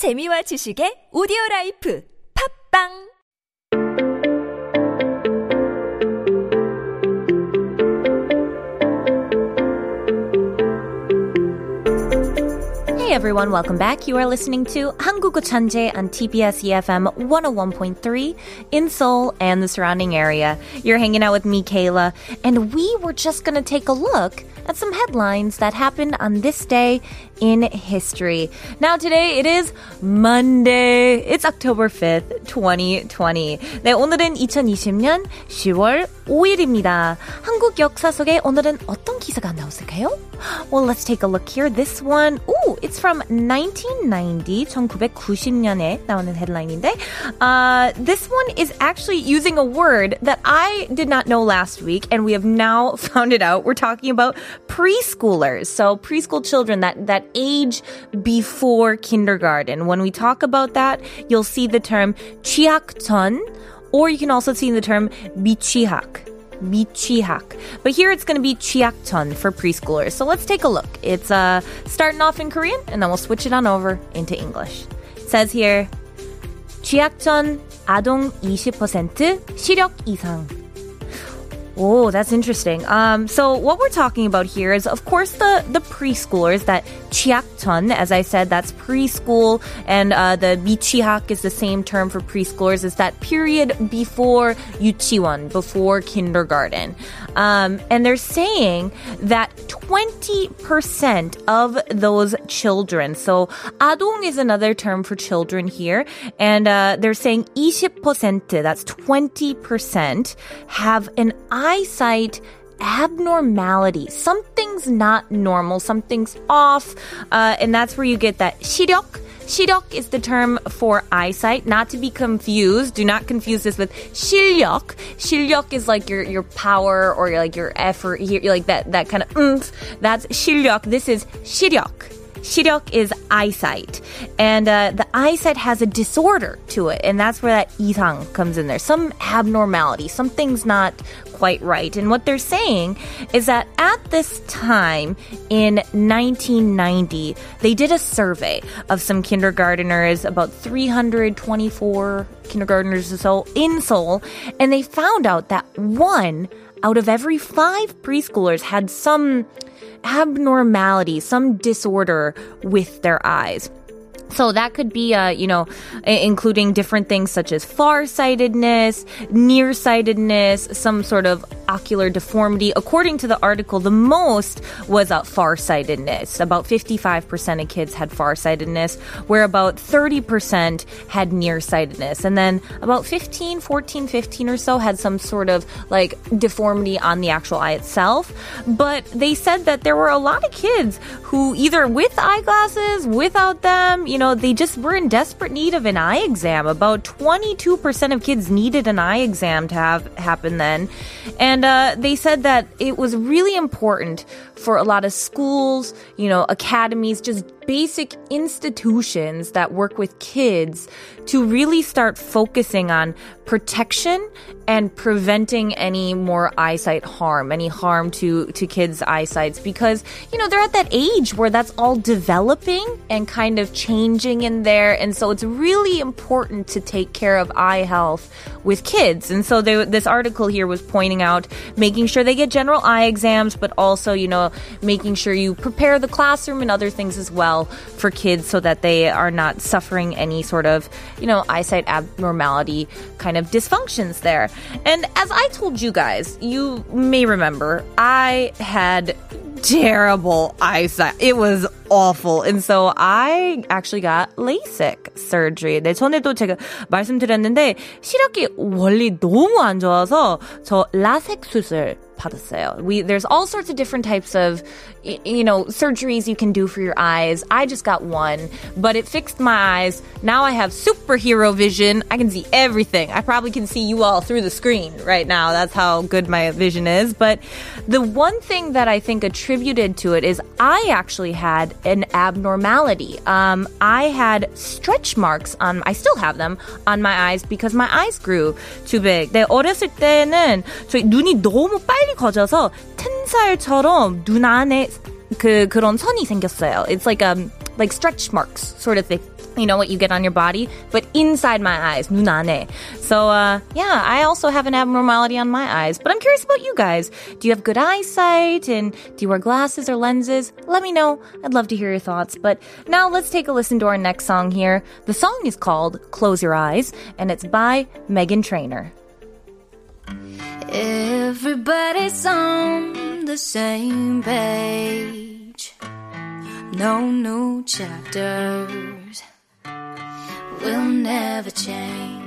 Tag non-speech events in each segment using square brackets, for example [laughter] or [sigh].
재미와 지식의 오디오 라이프. 팝빵 Hey everyone, welcome back. You are listening to 한국어 천재 on TBS EFM 101.3 in Seoul and the surrounding area. You're hanging out with me, Kayla, and we were just gonna take a look at some headlines that happened on this day in history. Now today it is Monday. It's October 5th, 2020. 네, 오늘은 2020년 10월 5일입니다. 한국 역사 속에 오늘은 어떤 기사가 나왔을까요? Well, let's take a look here. This one, ooh, it's from 1990, 1990년에 나오는 headline인데, uh, this one is actually using a word that I did not know last week, and we have now [laughs] found it out. We're talking about preschoolers, so preschool children that that age before kindergarten. When we talk about that, you'll see the term 취학전, or you can also see the term 미취학. 미취학. But here it's going to be 취학전 for preschoolers. So let's take a look. It's uh, starting off in Korean, and then we'll switch it on over into English. It says here, 취학전 아동 20% 시력 이상. Oh, that's interesting. Um, so what we're talking about here is, of course, the the preschoolers that 취학전, as I said, that's preschool, and uh, the 미취학 is the same term for preschoolers. Is that period before 유치원, before kindergarten, um, and they're saying that twenty percent of those children. So 아동 is another term for children here, and uh, they're saying 20%, that's twenty percent, have an eyesight abnormality. Something's not normal, something's off, uh, and that's where you get that 시력. 시력 is the term for eyesight, not to be confused. Do not confuse this with 실력. 실력 is like your your power or like your effort, like that that kind of oomph. That's 실력. This is 시력. 시력 is eyesight. And uh, the eyesight has a disorder to it. And that's where that 이상 comes in there. Some abnormality. Something's not quite right. And what they're saying is that at this time in 1990, they did a survey of some kindergarteners, about 324 kindergarteners or so in Seoul. And they found out that one out of every five preschoolers had some abnormality, some disorder with their eyes. So that could be, uh, you know, including different things such as farsightedness, nearsightedness, some sort of ocular deformity. According to the article, the most was uh, farsightedness. About 55% of kids had farsightedness, where about 30% had nearsightedness. And then about 15, 14, 15 or so had some sort of like deformity on the actual eye itself. But they said that there were a lot of kids who either with eyeglasses, without them, you know, they just were in desperate need of an eye exam. About 22% of kids needed an eye exam to have happen then. And uh, they said that it was really important for a lot of schools, you know, academies, just basic institutions that work with kids to really start focusing on protection and preventing any more eyesight harm, any harm to, to kids' eyesights because, you know, they're at that age where that's all developing and kind of changing in there. And so it's really important to take care of eye health with kids. And so they, this article here was pointing out making sure they get general eye exams, but also, you know, making sure you prepare the classroom and other things as well for kids so that they are not suffering any sort of, you know, eyesight abnormality kind of dysfunctions there. And as I told you guys, you may remember, I had terrible eyesight. It was awful. And so I actually got LASIK surgery. 네, 전에도 제가 말씀드렸는데 시력이 원래 너무 안 좋아서 저 라섹 수술 받았어요. We there's all sorts of different types of you know surgeries you can do for your eyes. I just got one, but it fixed my eyes. Now I have superhero vision. I can see everything. I probably can see you all through the screen right now. That's how good my vision is. But the one thing that I think attributed to it is I actually had an abnormality. Um, I had stretch marks on. I still have them on my eyes because my eyes grew too big. 네, 어렸을 때는 저희 눈이 너무 빨리 거져서 튼살처럼 눈 안에 그 그런 선이 생겼어요. It's like um like stretch marks sort of thing. You know what you get on your body, but inside my eyes, 눈 안에. So uh, yeah, I also have an abnormality on my eyes. But I'm curious about you guys. Do you have good eyesight, and do you wear glasses or lenses? Let me know. I'd love to hear your thoughts. But now let's take a listen to our next song here. The song is called "Close Your Eyes," and it's by Meghan Trainor. Everybody's on the same page. No new chapters will never change.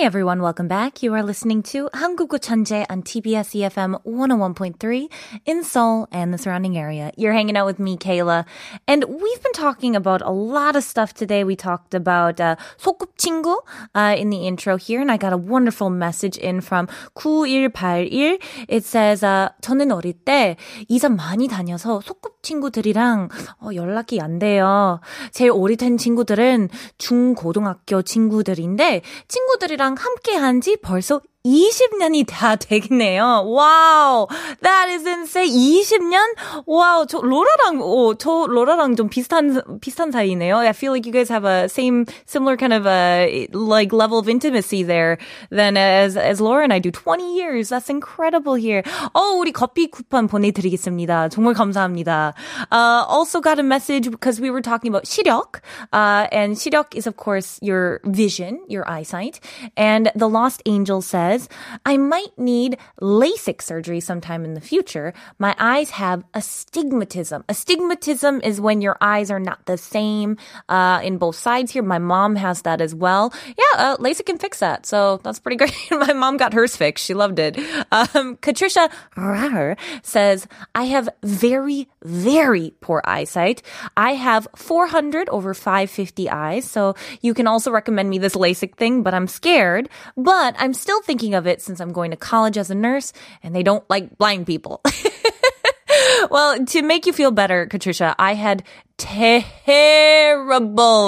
Hey everyone, welcome back. You are listening to 한국어 천재 on TBS EFM 101.3 in Seoul and the surrounding area. You're hanging out with me, Kayla, and we've been talking about a lot of stuff today. We talked about uh, 소꿉친구 uh, in the intro here, and I got a wonderful message in from 9181. It says, uh, 저는 어릴 때 이사 많이 다녀서 소꿉친구들이랑 어, 연락이 안 돼요. 제일 오래된 친구들은 중고등학교 친구들인데 친구들이랑 함께 한 지 벌써 20년이 다 되겠네요. 와우. That is insane. 20년? 와우. 저 로라랑 오, 저 로라랑 좀 비슷한 비슷한 사이네요. I feel like you guys have a same similar kind of a like level of intimacy there than as as Laura and I do 20 years. That's incredible here. 어, 우리 커피 쿠폰 보내 드리겠습니다. 정말 감사합니다. Uh, also got a message because we were talking about 시력. Uh, and 시력 is of course your vision, your eyesight. And the lost angel says I might need LASIK surgery sometime in the future. My eyes have astigmatism. Astigmatism is when your eyes are not the same uh, in both sides here. My mom has that as well. Yeah, uh, LASIK can fix that. So that's pretty great. [laughs] My mom got hers fixed. She loved it. Um, Katricia says, I have very, very poor eyesight. I have 400 over 550 eyes. So you can also recommend me this LASIK thing, but I'm scared. But I'm still thinking thinking of it since I'm going to college as a nurse and they don't like blind people. [laughs] well, to make you feel better, Katricia, I had terrible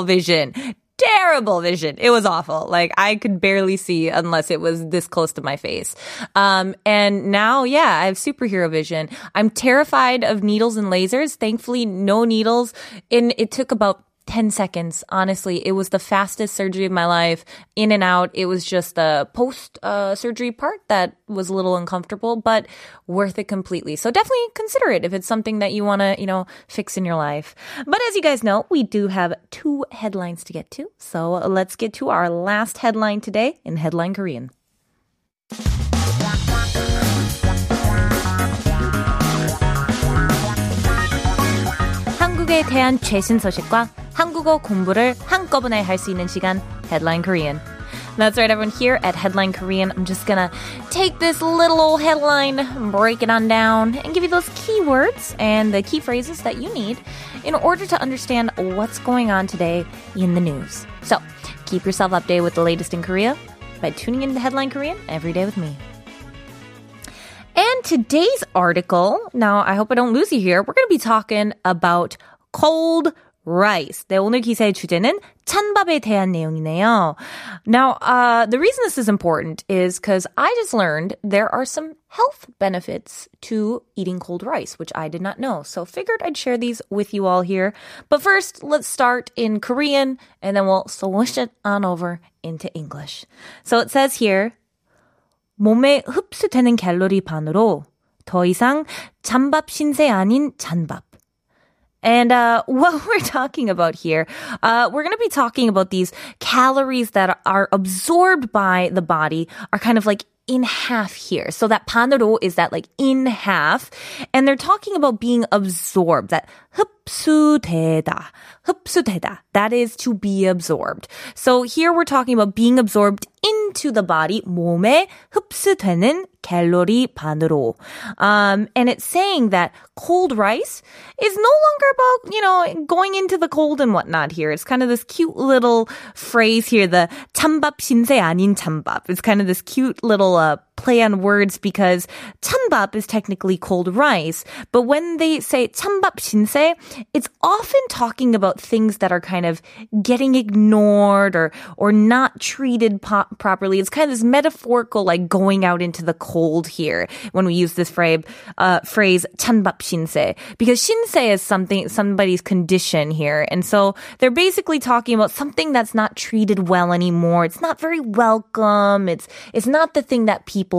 vision. Terrible vision. It was awful. Like I could barely see unless it was this close to my face. Um, and now, yeah, I have superhero vision. I'm terrified of needles and lasers. Thankfully, no needles. And it took about 10 seconds. Honestly, it was the fastest surgery of my life. In and out. It was just the post uh, surgery part that was a little uncomfortable, but worth it completely. So definitely consider it if it's something that you want to, you know, fix in your life. But as you guys know, we do have two headlines to get to. So let's get to our last headline today in Headline Korean. 한국에 대한 최신 소식과 한국어 공부를 한꺼번에 할 수 있는 시간 Headline Korean. That's right, everyone. Here at Headline Korean, I'm just gonna take this little old headline, break it on down, and give you those keywords and the key phrases that you need in order to understand what's going on today in the news. So, keep yourself updated with the latest in Korea by tuning in to Headline Korean every day with me. And today's article, now I hope I don't lose you here, we're going to be talking about cold rice. 네, 오늘 기사의 주제는 찬밥에 대한 내용이네요. Now, uh, the reason this is important is because I just learned there are some health benefits to eating cold rice, which I did not know. So figured I'd share these with you all here. But first, let's start in Korean and then we'll switch it on over into English. So it says here, 몸에 흡수되는 칼로리 반으로 더 이상 찬밥 신세 아닌 찬밥. And uh, [laughs] what we're talking about here, uh, we're going to be talking about these calories that are absorbed by the body are kind of like in half here. So that 반으로 is that like in half. And they're talking about being absorbed, that 흡수되다. 흡수되다. That is to be absorbed. So here we're talking about being absorbed into the body, 몸에 흡수되는 칼로리 반으로. Um, and it's saying that cold rice is no longer about, you know, going into the cold and whatnot here. It's kind of this cute little phrase here, the 찬밥 신세 아닌 찬밥. It's kind of this cute little uh, play on words because 찬밥 is technically cold rice, but when they say 찬밥 신세, it's often talking about things that are kind of getting ignored or or not treated po- properly. It's kind of this metaphorical like going out into the cold here when we use this phrase uh, phrase 찬밥 신세 because 신세 is something somebody's condition here, and so they're basically talking about something that's not treated well anymore. It's not very welcome. It's it's not the thing that people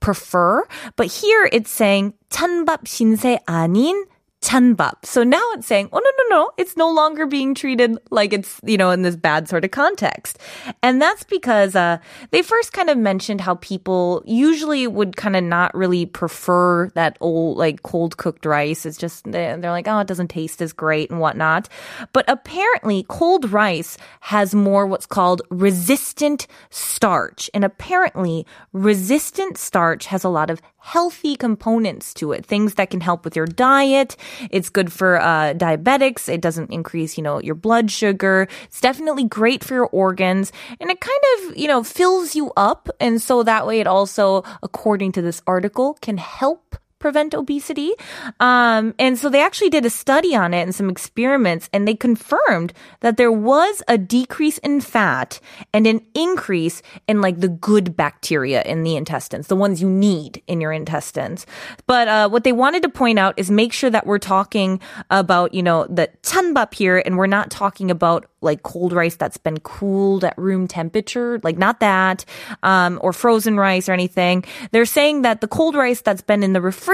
prefer. But here it's saying 찬밥 신세 아닌 찬밥. So now it's saying, oh, no, no, no. It's no longer being treated like it's, you know, in this bad sort of context. And that's because, uh, they first kind of mentioned how people usually would kind of not really prefer that old, like cold cooked rice. It's just, they're like, oh, it doesn't taste as great and whatnot. But apparently cold rice has more what's called resistant starch. And apparently resistant starch has a lot of healthy components to it. Things that can help with your diet. It's good for uh, diabetics. It doesn't increase, you know, your blood sugar. It's definitely great for your organs. And it kind of, you know, fills you up. And so that way it also, according to this article, can help prevent obesity. Um, and so they actually did a study on it and some experiments, and they confirmed that there was a decrease in fat and an increase in like the good bacteria in the intestines, the ones you need in your intestines. But uh, what they wanted to point out is make sure that we're talking about, you know, the chanbap here, and we're not talking about like cold rice that's been cooled at room temperature, like not that, um, or frozen rice or anything. They're saying that the cold rice that's been in the refrigerator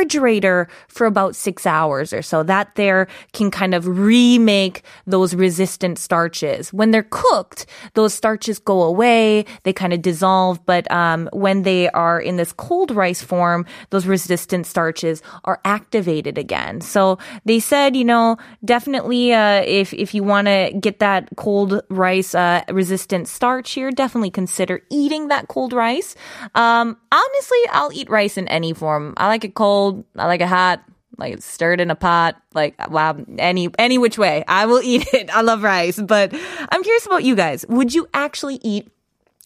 for about six hours or so, that there can kind of remake those resistant starches. When they're cooked, those starches go away, they kind of dissolve, but um, when they are in this cold rice form, those resistant starches are activated again. So they said, you know, definitely uh, if if you want to get that cold rice uh, resistant starch here, definitely consider eating that cold rice. Um, honestly, I'll eat rice in any form. I like it cold I like it hot. Like it's stirred in a pot. Like wow, any any which way, I will eat [laughs] it. I love rice, but I'm curious about you guys. Would you actually eat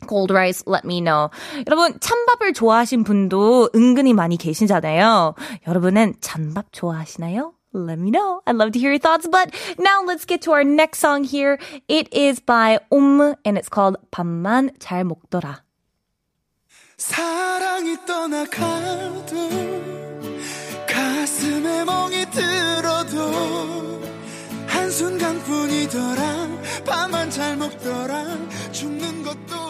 cold rice, let me know. 여러분, 찬밥을 좋아하신 분도 은근히 많이 계시잖아요. 여러분은 찬밥 좋아하시나요? Let me know. I'd love to hear your thoughts. But now let's get to our next song here. It is by 옴 and it's called 밥만 잘 먹더라. 사랑이 떠나가도 멍이 들어도 한순간뿐이더라. 밥만 잘 먹더라. 죽는 것도